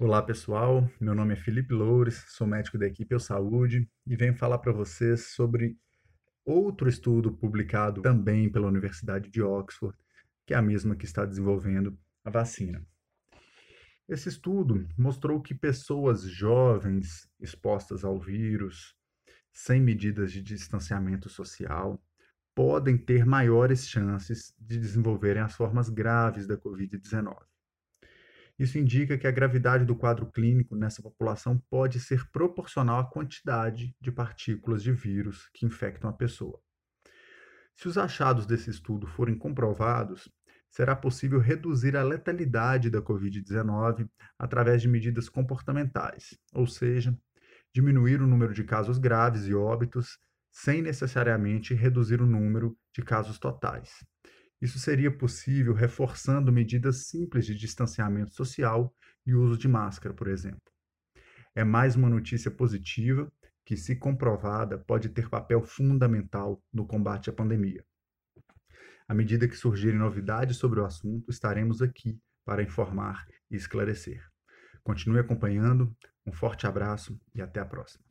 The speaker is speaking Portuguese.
Olá pessoal, meu nome é Felipe Loures, sou médico da equipe Eu Saúde e venho falar para vocês sobre outro estudo publicado também pela Universidade de Oxford, que é a mesma que está desenvolvendo a vacina. Esse estudo mostrou que pessoas jovens expostas ao vírus, sem medidas de distanciamento social, podem ter maiores chances de desenvolverem as formas graves da Covid-19. Isso indica que a gravidade do quadro clínico nessa população pode ser proporcional à quantidade de partículas de vírus que infectam a pessoa. Se os achados desse estudo forem comprovados, será possível reduzir a letalidade da Covid-19 através de medidas comportamentais, ou seja, diminuir o número de casos graves e óbitos sem necessariamente reduzir o número de casos totais. Isso seria possível reforçando medidas simples de distanciamento social e uso de máscara, por exemplo. É mais uma notícia positiva que, se comprovada, pode ter papel fundamental no combate à pandemia. À medida que surgirem novidades sobre o assunto, estaremos aqui para informar e esclarecer. Continue acompanhando, um forte abraço e até a próxima.